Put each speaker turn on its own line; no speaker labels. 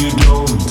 you don't